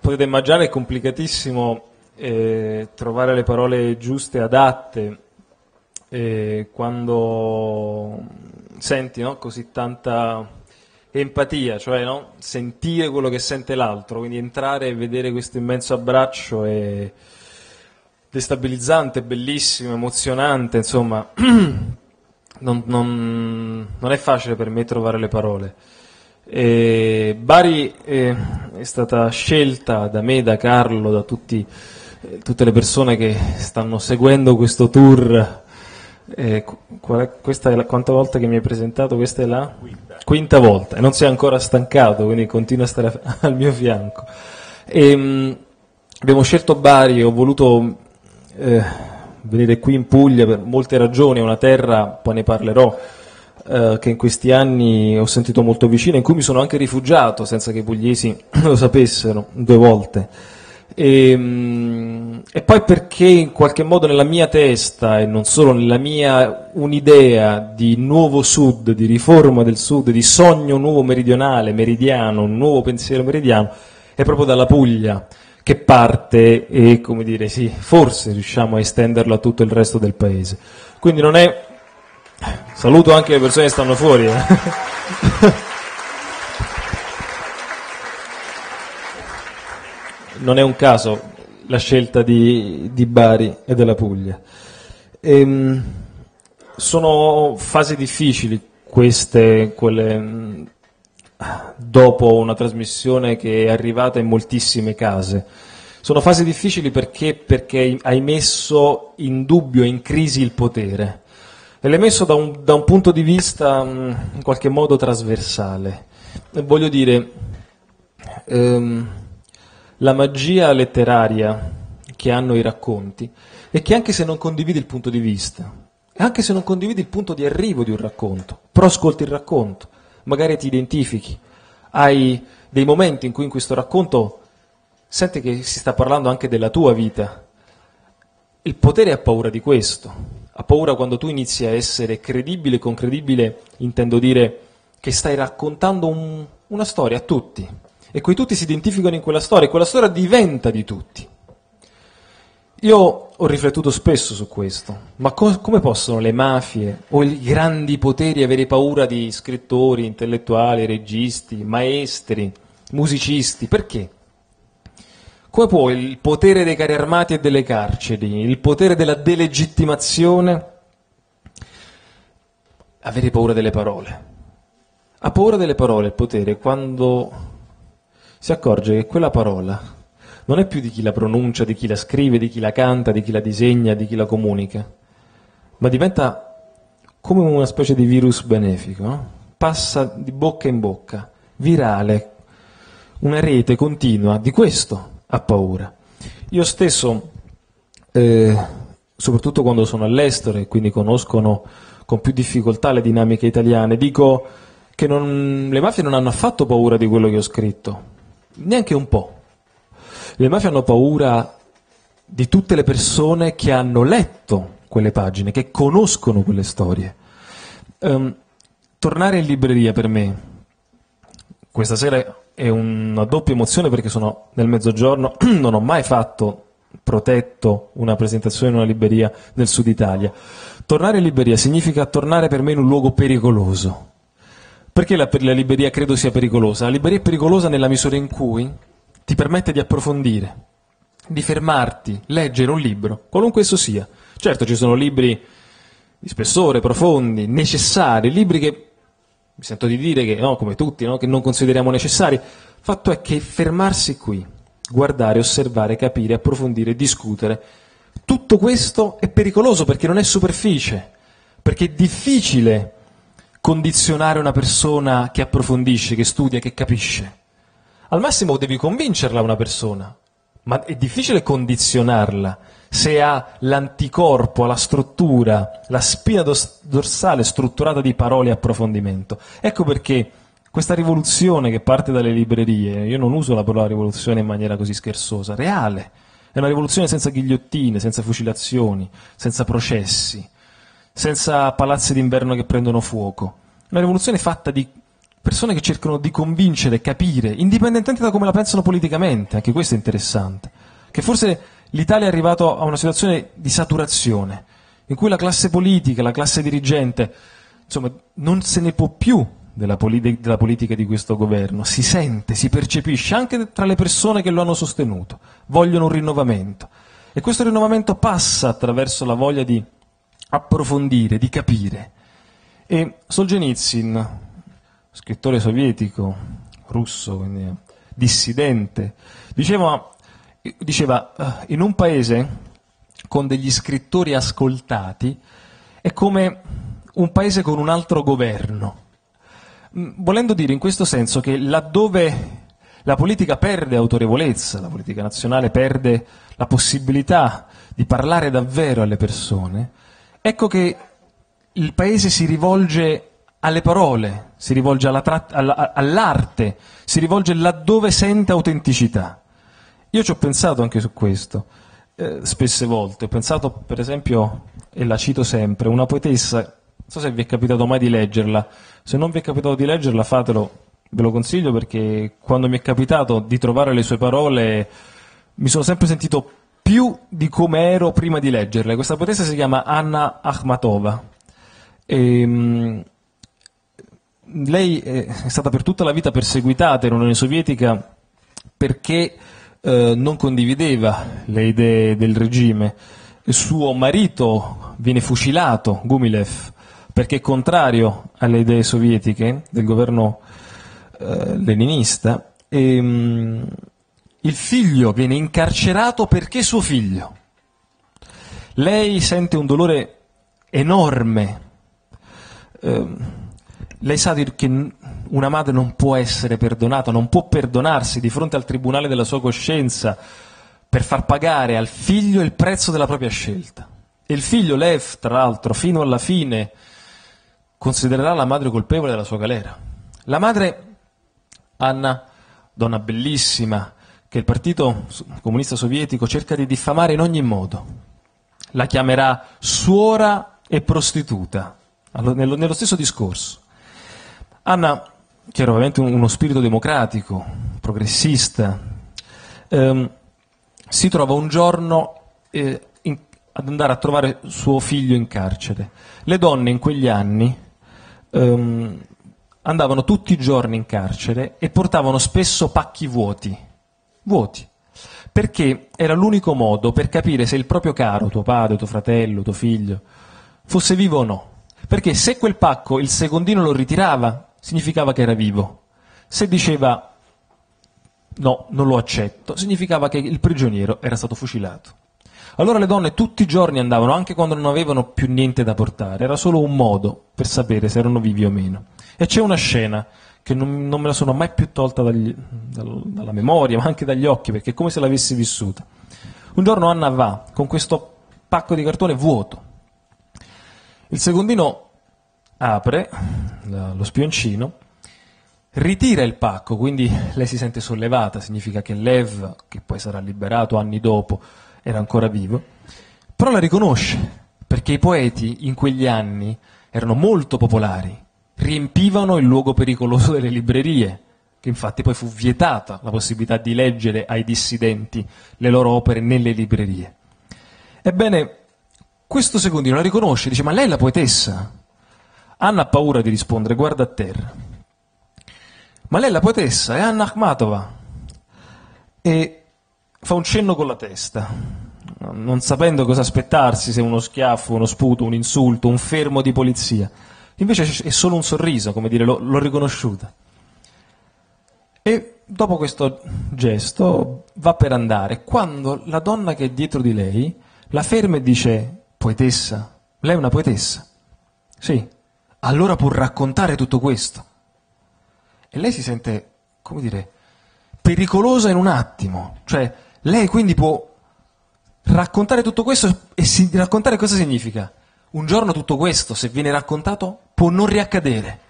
potete immaginare è complicatissimo eh, trovare le parole giuste, adatte, eh, quando senti no, così tanta empatia, cioè no, sentire quello che sente l'altro, quindi entrare e vedere questo immenso abbraccio è destabilizzante, bellissimo, emozionante, insomma, non, non, non è facile per me trovare le parole. E Bari è, è, stata scelta da me, da Carlo, da tutti, eh, tutte le persone che stanno seguendo questo tour. Eh, è, questa è la quanta volta che mi hai presentato? Questa è la quinta, quinta volta e non sei ancora stancato, quindi continua a stare al mio fianco. E, ehm, mh, abbiamo scelto Bari, ho voluto eh, venire qui in Puglia per molte ragioni, è una terra, poi ne parlerò eh, che in questi anni ho sentito molto vicino, in cui mi sono anche rifugiato senza che i pugliesi lo sapessero due volte. E, ehm, e, poi perché in qualche modo nella mia testa e non solo nella mia un'idea di nuovo sud, di riforma del sud, di sogno nuovo meridionale, meridiano, un nuovo pensiero meridiano, è proprio dalla Puglia che parte e come dire sì, forse riusciamo a estenderlo a tutto il resto del paese. Quindi non è Saluto anche le persone che stanno fuori. Eh. non è un caso la scelta di, di Bari e della Puglia. Ehm, sono fasi difficili queste, quelle dopo una trasmissione che è arrivata in moltissime case. Sono fasi difficili perché, perché hai messo in dubbio e in crisi il potere e l'hai messo da un, da un, punto di vista mm, in qualche modo trasversale. Voglio dire, ehm, la magia letteraria che hanno i racconti è che anche se non condividi il punto di vista, anche se non condividi il punto di arrivo di un racconto, però ascolti il racconto, magari ti identifichi, hai dei momenti in cui in questo racconto senti che si sta parlando anche della tua vita. Il potere ha paura di questo, ha paura quando tu inizi a essere credibile, con credibile intendo dire che stai raccontando un, una storia a tutti e quei tutti si identificano in quella storia e quella storia diventa di tutti. Io ho riflettuto spesso su questo, ma co- come possono le mafie o i grandi poteri avere paura di scrittori, intellettuali, registi, maestri, musicisti? Perché? Come può il potere dei carri armati e delle carceri, il potere della delegittimazione, avere paura delle parole? Ha paura delle parole il potere quando si accorge che quella parola non è più di chi la pronuncia, di chi la scrive, di chi la canta, di chi la disegna, di chi la comunica, ma diventa come una specie di virus benefico, no? passa di bocca in bocca, virale, una rete continua di questo ha paura. Io stesso, eh, soprattutto quando sono all'estero e quindi conoscono con più difficoltà le dinamiche italiane, dico che non, le mafie non hanno affatto paura di quello che ho scritto, neanche un po'. Le mafie hanno paura di tutte le persone che hanno letto quelle pagine, che conoscono quelle storie. Um, tornare in libreria per me, questa sera è una doppia emozione perché sono nel mezzogiorno, non ho mai fatto protetto una presentazione in una libreria nel sud Italia. Tornare in libreria significa tornare per me in un luogo pericoloso. Perché la, la libreria credo sia pericolosa? La libreria è pericolosa nella misura in cui ti permette di approfondire, di fermarti, leggere un libro, qualunque esso sia. Certo ci sono libri di spessore, profondi, necessari, libri che mi sento di dire che, no, come tutti, no, che non consideriamo necessari. Fatto è che fermarsi qui, guardare, osservare, capire, approfondire, discutere, tutto questo è pericoloso perché non è superficie, perché è difficile condizionare una persona che approfondisce, che studia, che capisce. Al massimo devi convincerla una persona, ma è difficile condizionarla se ha l'anticorpo, la struttura, la spina dorsale strutturata di parole e approfondimento. Ecco perché questa rivoluzione che parte dalle librerie, io non uso la parola rivoluzione in maniera così scherzosa, reale, È una rivoluzione senza ghigliottine, senza fucilazioni, senza processi, senza palazzi d'inverno che prendono fuoco. Una rivoluzione fatta di persone che cercano di convincere, capire, indipendentemente da come la pensano politicamente, anche questo è interessante, che forse l'Italia è arrivata a una situazione di saturazione, in cui la classe politica, la classe dirigente, insomma, non se ne può più della, polit- della, politica di questo governo, si sente, si percepisce anche tra le persone che lo hanno sostenuto, vogliono un rinnovamento. E questo rinnovamento passa attraverso la voglia di approfondire, di capire. E Solzhenitsyn, scrittore sovietico, russo, quindi dissidente, diceva, diceva eh, in un paese con degli scrittori ascoltati è come un paese con un altro governo. Mm, volendo dire in questo senso che laddove la politica perde autorevolezza, la politica nazionale perde la possibilità di parlare davvero alle persone, ecco che il paese si rivolge alle parole, si rivolge all'arte, si rivolge laddove sente autenticità. Io ci ho pensato anche su questo, eh, spesse volte. Ho pensato, per esempio, e la cito sempre, una poetessa, non so se vi è capitato mai di leggerla, se non vi è capitato di leggerla fatelo, ve lo consiglio perché quando mi è capitato di trovare le sue parole mi sono sempre sentito più di come ero prima di leggerle. Questa poetessa si chiama Anna Akhmatova. E, ehm, lei è stata per tutta la vita perseguitata in Unione Sovietica perché eh, non condivideva le idee del regime. Il suo marito viene fucilato, Gumilev, perché è contrario alle idee sovietiche del governo eh, leninista. E, mh, il figlio viene incarcerato perché suo figlio. Lei sente un dolore enorme. Eh, lei sa che una madre non può essere perdonata, non può perdonarsi di fronte al tribunale della sua coscienza per far pagare al figlio il prezzo della propria scelta. E il figlio Lev, tra l'altro, fino alla fine considererà la madre colpevole della sua galera. La madre, Anna, donna bellissima, che il partito comunista sovietico cerca di diffamare in ogni modo, la chiamerà suora e prostituta, nello stesso discorso. Anna, che era ovviamente uno spirito democratico, progressista, ehm, si trova un giorno eh, in, ad andare a trovare suo figlio in carcere. Le donne in quegli anni ehm, andavano tutti i giorni in carcere e portavano spesso pacchi vuoti, vuoti, perché era l'unico modo per capire se il proprio caro, tuo padre, tuo fratello, tuo figlio, fosse vivo o no. Perché se quel pacco il secondino lo ritirava, significava che era vivo. Se diceva no, non lo accetto, significava che il prigioniero era stato fucilato. Allora le donne tutti i giorni andavano, anche quando non avevano più niente da portare, era solo un modo per sapere se erano vivi o meno. E c'è una scena che non, non me la sono mai più tolta dagli, dal, dalla memoria, ma anche dagli occhi, perché è come se l'avessi vissuta. Un giorno Anna va con questo pacco di cartone vuoto. Il secondino apre lo spioncino, ritira il pacco, quindi lei si sente sollevata, significa che Lev, che poi sarà liberato anni dopo, era ancora vivo, però la riconosce, perché i poeti in quegli anni erano molto popolari, riempivano il luogo pericoloso delle librerie, che infatti poi fu vietata la possibilità di leggere ai dissidenti le loro opere nelle librerie. Ebbene, questo secondino la riconosce, dice ma lei è la poetessa? Anna ha paura di rispondere, guarda a terra. Ma lei è la poetessa, è Anna Akhmatova. E fa un cenno con la testa, non sapendo cosa aspettarsi, se uno schiaffo, uno sputo, un insulto, un fermo di polizia. Invece è solo un sorriso, come dire, l'ho, riconosciuta. E dopo questo gesto va per andare, quando la donna che è dietro di lei la ferma e dice, poetessa, lei è una poetessa? Sì allora può raccontare tutto questo. E lei si sente, come dire, pericolosa in un attimo. Cioè, lei quindi può raccontare tutto questo e si, raccontare cosa significa? Un giorno tutto questo, se viene raccontato, può non riaccadere.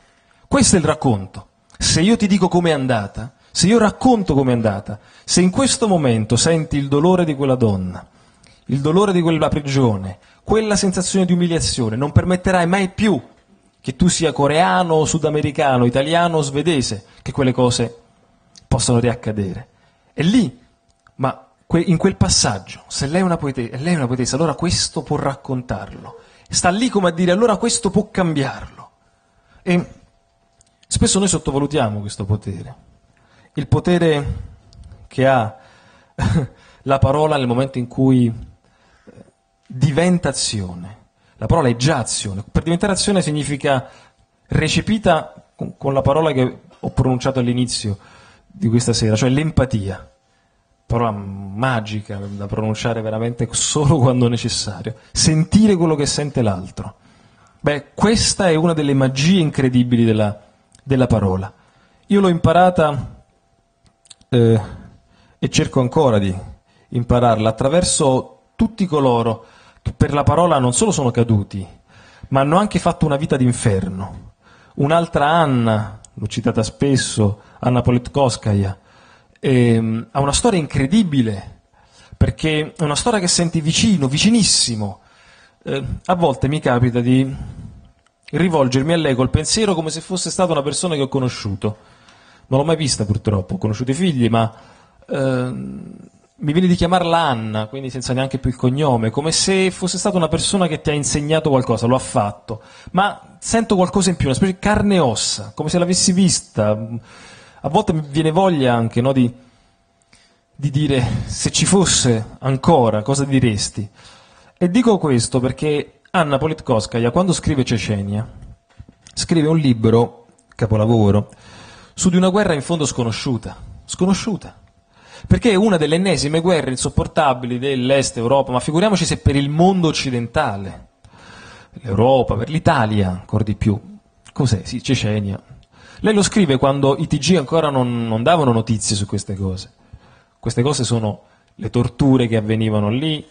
Questo è il racconto. Se io ti dico com'è andata, Se io racconto com'è andata, se in questo momento senti il dolore di quella donna, il dolore di quella prigione, quella sensazione di umiliazione, non permetterai mai più che tu sia coreano, sudamericano, italiano o svedese, che quelle cose possano riaccadere. E lì, ma in quel passaggio, se lei è una poetessa, lei è una poetessa allora questo può raccontarlo. Sta lì come a dire, allora questo può cambiarlo. E spesso noi sottovalutiamo questo potere. Il potere che ha la parola nel momento in cui eh, diventa azione. La parola è già azione. Per diventare azione significa recepita con la parola che ho pronunciato all'inizio di questa sera, cioè l'empatia. Parola magica da pronunciare veramente solo quando necessario. Sentire quello che sente l'altro. Beh, questa è una delle magie incredibili della, della parola. Io l'ho imparata eh, e cerco ancora di impararla attraverso tutti coloro che per la parola non solo sono caduti, ma hanno anche fatto una vita d'inferno. Un'altra Anna, l'ho citata spesso, Anna Politkovskaya, ehm, ha una storia incredibile, perché è una storia che senti vicino, vicinissimo. Eh, a volte mi capita di rivolgermi a lei col pensiero come se fosse stata una persona che ho conosciuto. Non l'ho mai vista purtroppo, ho conosciuto i figli, ma eh, mi viene di chiamarla Anna, quindi senza neanche più il cognome, come se fosse stata una persona che ti ha insegnato qualcosa, lo ha fatto, ma sento qualcosa in più, una specie di carne e ossa, come se l'avessi vista. A volte mi viene voglia anche no, di, di dire se ci fosse ancora, cosa diresti? E dico questo perché Anna Politkovskaya, quando scrive Cecenia, scrive un libro, capolavoro, su di una guerra in fondo sconosciuta, sconosciuta, perché è una delle ennesime guerre insopportabili dell'Est Europa, ma figuriamoci se per il mondo occidentale, l'Europa, per l'Italia ancora di più. Cos'è? Sì, Cecenia. Lei lo scrive quando i TG ancora non, non davano notizie su queste cose. Queste cose sono le torture che avvenivano lì,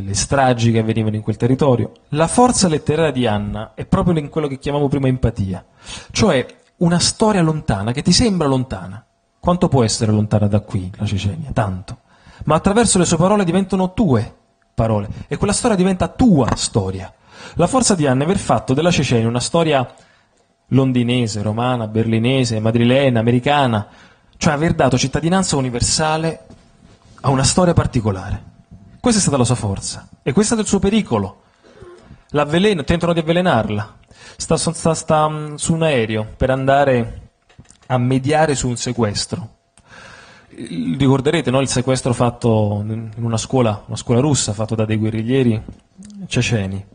le stragi che avvenivano in quel territorio. La forza letteraria di Anna è proprio in quello che chiamavo prima empatia, cioè una storia lontana che ti sembra lontana. Quanto può essere lontana da qui la Cecenia? Tanto. Ma attraverso le sue parole diventano tue parole e quella storia diventa tua storia. La forza di Anna è aver fatto della Cecenia una storia londinese, romana, berlinese, madrilena, americana, cioè aver dato cittadinanza universale a una storia particolare. Questa è stata la sua forza e questo è il suo pericolo. L'avveleno, tentano di avvelenarla. Sta, sta, sta mm, su un aereo per andare a mediare su un sequestro. Ricorderete no, il sequestro fatto in una scuola, una scuola russa, fatto da dei guerriglieri ceceni.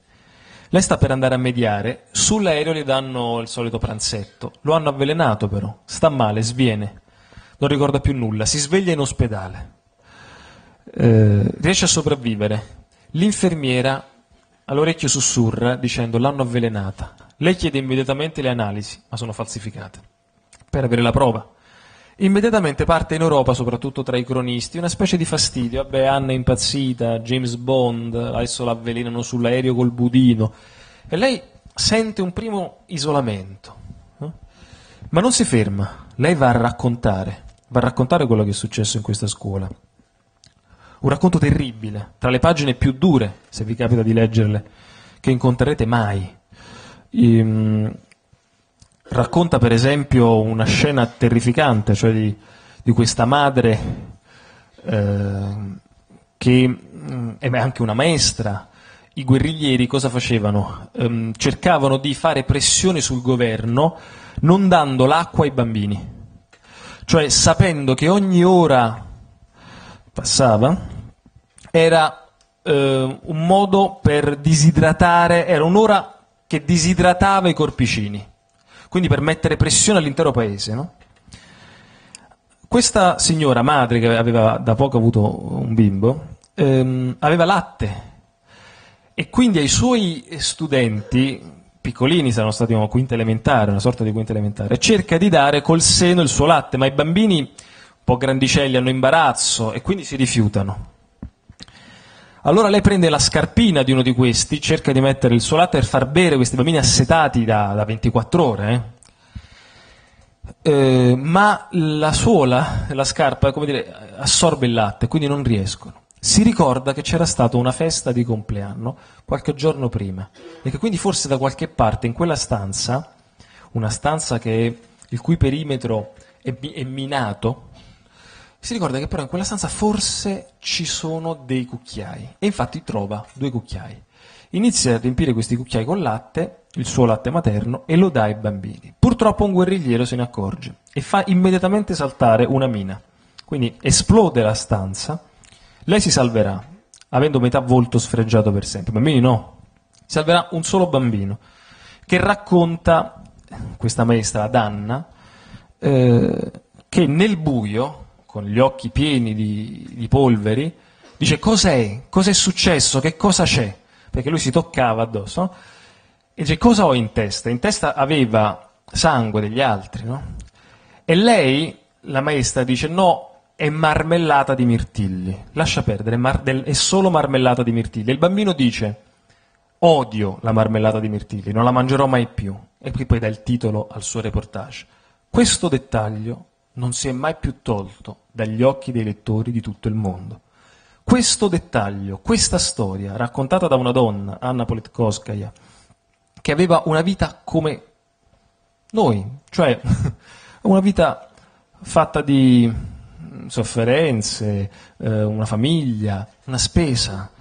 Lei sta per andare a mediare, sull'aereo gli danno il solito pranzetto, lo hanno avvelenato però, sta male, sviene, non ricorda più nulla, si sveglia in ospedale, eh, riesce a sopravvivere. L'infermiera all'orecchio sussurra dicendo l'hanno avvelenata. Lei chiede immediatamente le analisi, ma sono falsificate, per avere la prova. Immediatamente parte in Europa, soprattutto tra i cronisti, una specie di fastidio. Vabbè, Anna è impazzita, James Bond, adesso l'avvelenano sull'aereo col budino. E lei sente un primo isolamento. Ma non si ferma, lei va a raccontare, va a raccontare quello che è successo in questa scuola. Un racconto terribile, tra le pagine più dure, se vi capita di leggerle, che incontrerete mai. Ehm, racconta per esempio una scena terrificante, cioè di, di questa madre eh, che mm, è anche una maestra. I guerriglieri cosa facevano? Um, cercavano di fare pressione sul governo non dando l'acqua ai bambini, cioè sapendo che ogni ora passava era eh, un modo per disidratare, era un'ora che disidratava i corpicini quindi per mettere pressione all'intero paese. No? Questa signora madre, che aveva da poco avuto un bimbo, ehm, aveva latte e quindi ai suoi studenti, piccolini saranno stati una quinta elementare, una sorta di quinta elementare, cerca di dare col seno il suo latte, ma i bambini un po' grandicelli hanno imbarazzo e quindi si rifiutano. Allora lei prende la scarpina di uno di questi, cerca di mettere il suo latte per far bere questi bambini assetati da, da 24 ore. eh, ma la suola, la scarpa, come dire, assorbe il latte, quindi non riescono. Si ricorda che c'era stata una festa di compleanno qualche giorno prima e che quindi forse da qualche parte in quella stanza, una stanza che, il cui perimetro è, è minato, si ricorda che però in quella stanza forse ci sono dei cucchiai e infatti trova due cucchiai. Inizia a riempire questi cucchiai con latte, il suo latte materno, e lo dà ai bambini. Purtroppo un guerrigliero se ne accorge e fa immediatamente saltare una mina. Quindi esplode la stanza, lei si salverà, avendo metà volto sfregiato per sempre. Bambini no, salverà un solo bambino, che racconta, questa maestra ad Anna, eh, che nel buio con gli occhi pieni di, di polveri, dice cos'è? Cos'è successo? Che cosa c'è? Perché lui si toccava addosso. E dice cosa ho in testa? In testa aveva sangue degli altri, no? E lei, la maestra, dice no, è marmellata di mirtilli. Lascia perdere, è solo marmellata di mirtilli. E il bambino dice odio la marmellata di mirtilli, non la mangerò mai più. E qui poi dà il titolo al suo reportage. Questo dettaglio non si è mai più tolto dagli occhi dei lettori di tutto il mondo. Questo dettaglio, questa storia, raccontata da una donna, Anna Politkovskaya, che aveva una vita come noi, cioè una vita fatta di sofferenze, eh, una famiglia, una spesa.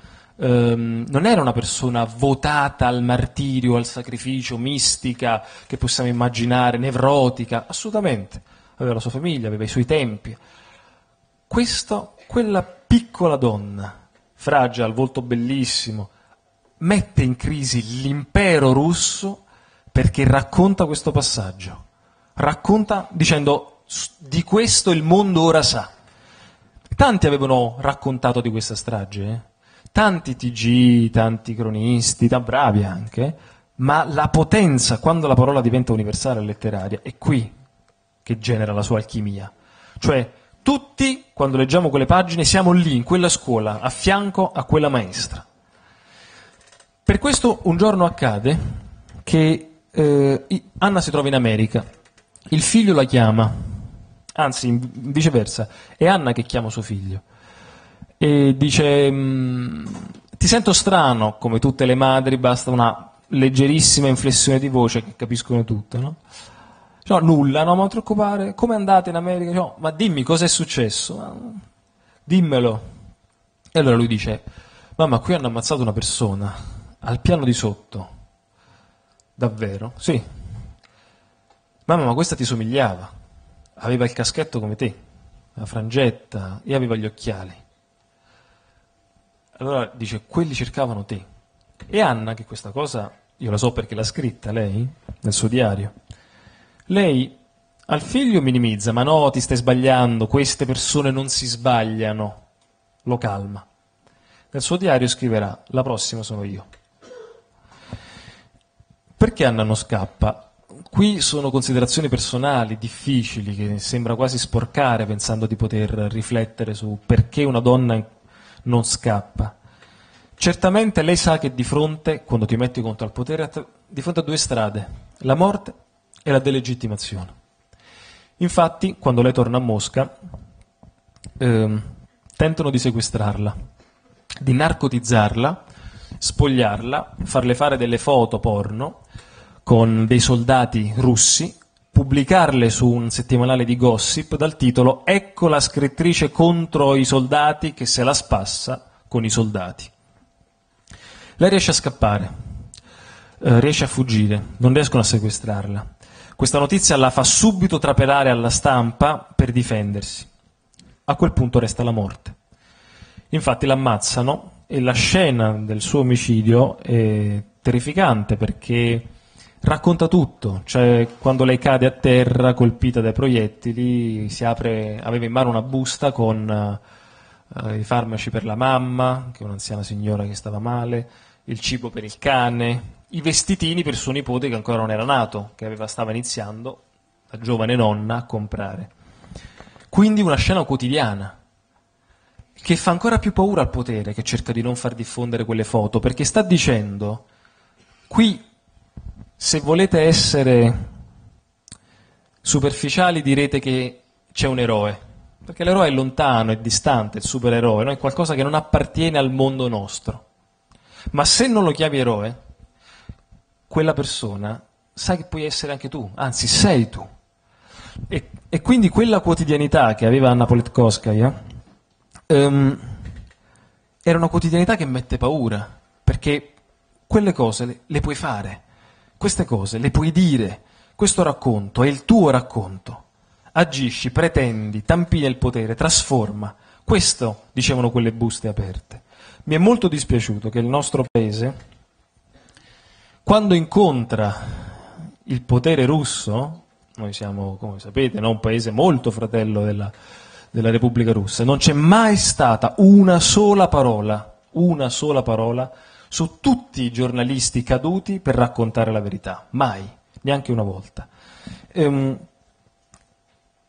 Um, non era una persona votata al martirio, al sacrificio, mistica, che possiamo immaginare, nevrotica, assolutamente aveva la sua famiglia, aveva i suoi tempi. Questo, quella piccola donna, fragile, al volto bellissimo, mette in crisi l'impero russo perché racconta questo passaggio. Racconta dicendo di questo il mondo ora sa. Tanti avevano raccontato di questa strage, eh? tanti TG, tanti cronisti, da bravi anche, ma la potenza, quando la parola diventa universale e letteraria, è qui che genera la sua alchimia. Cioè, tutti, quando leggiamo quelle pagine, siamo lì, in quella scuola, a fianco a quella maestra. Per questo un giorno accade che eh, Anna si trova in America, il figlio la chiama, anzi viceversa, è Anna che chiama suo figlio e dice mm, ti sento strano, come tutte le madri, basta una leggerissima inflessione di voce che capiscono tutto, no? No, nulla, no, ma non ti preoccupare, come andate in America? No, ma dimmi cosa è successo, dimmelo. E allora lui dice, mamma, qui hanno ammazzato una persona, al piano di sotto. Davvero? Sì. Mamma, ma questa ti somigliava, aveva il caschetto come te, la frangetta, e aveva gli occhiali. Allora dice, quelli cercavano te. E Anna, che questa cosa, io la so perché l'ha scritta lei, nel suo diario, lei al figlio minimizza, ma no, ti stai sbagliando, queste persone non si sbagliano. Lo calma. Nel suo diario scriverà, la prossima sono io. Perché Anna non scappa? Qui sono considerazioni personali, difficili, che sembra quasi sporcare pensando di poter riflettere su perché una donna non scappa. Certamente lei sa che di fronte, quando ti metti contro al potere, di fronte a due strade, la morte e la delegittimazione. Infatti, quando lei torna a Mosca, eh, tentano di sequestrarla, di narcotizzarla, spogliarla, farle fare delle foto porno con dei soldati russi, pubblicarle su un settimanale di gossip dal titolo Ecco la scrittrice contro i soldati che se la spassa con i soldati. Lei riesce a scappare, eh, riesce a fuggire, non riescono a sequestrarla. Questa notizia la fa subito trapelare alla stampa per difendersi. A quel punto resta la morte. Infatti l'ammazzano e la scena del suo omicidio è terrificante perché racconta tutto, cioè quando lei cade a terra colpita dai proiettili, apre, aveva in mano una busta con uh, i farmaci per la mamma, che è un'anziana signora che stava male, il cibo per il cane, i vestitini per suo nipote che ancora non era nato, che aveva, stava iniziando, la giovane nonna, a comprare. Quindi una scena quotidiana, che fa ancora più paura al potere che cerca di non far diffondere quelle foto, perché sta dicendo, qui se volete essere superficiali direte che c'è un eroe, perché l'eroe è lontano, è distante, il supereroe, no? è qualcosa che non appartiene al mondo nostro. Ma se non lo chiami eroe, quella persona sai che puoi essere anche tu, anzi sei tu. E, e quindi quella quotidianità che aveva Anna Politkovskaya um, era una quotidianità che mette paura, perché quelle cose le, le puoi fare, queste cose le puoi dire, questo racconto è il tuo racconto. Agisci, pretendi, tampina il potere, trasforma. Questo dicevano quelle buste aperte. Mi è molto dispiaciuto che il nostro paese, quando incontra il potere russo, noi siamo, come sapete, no, un paese molto fratello della, della Repubblica Russa, non c'è mai stata una sola parola, una sola parola su tutti i giornalisti caduti per raccontare la verità, mai, neanche una volta. Ehm,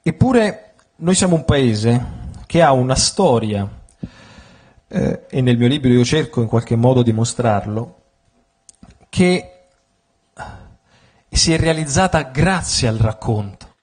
eppure noi siamo un paese che ha una storia, eh, e nel mio libro io cerco in qualche modo di mostrarlo, che si è realizzata grazie al racconto.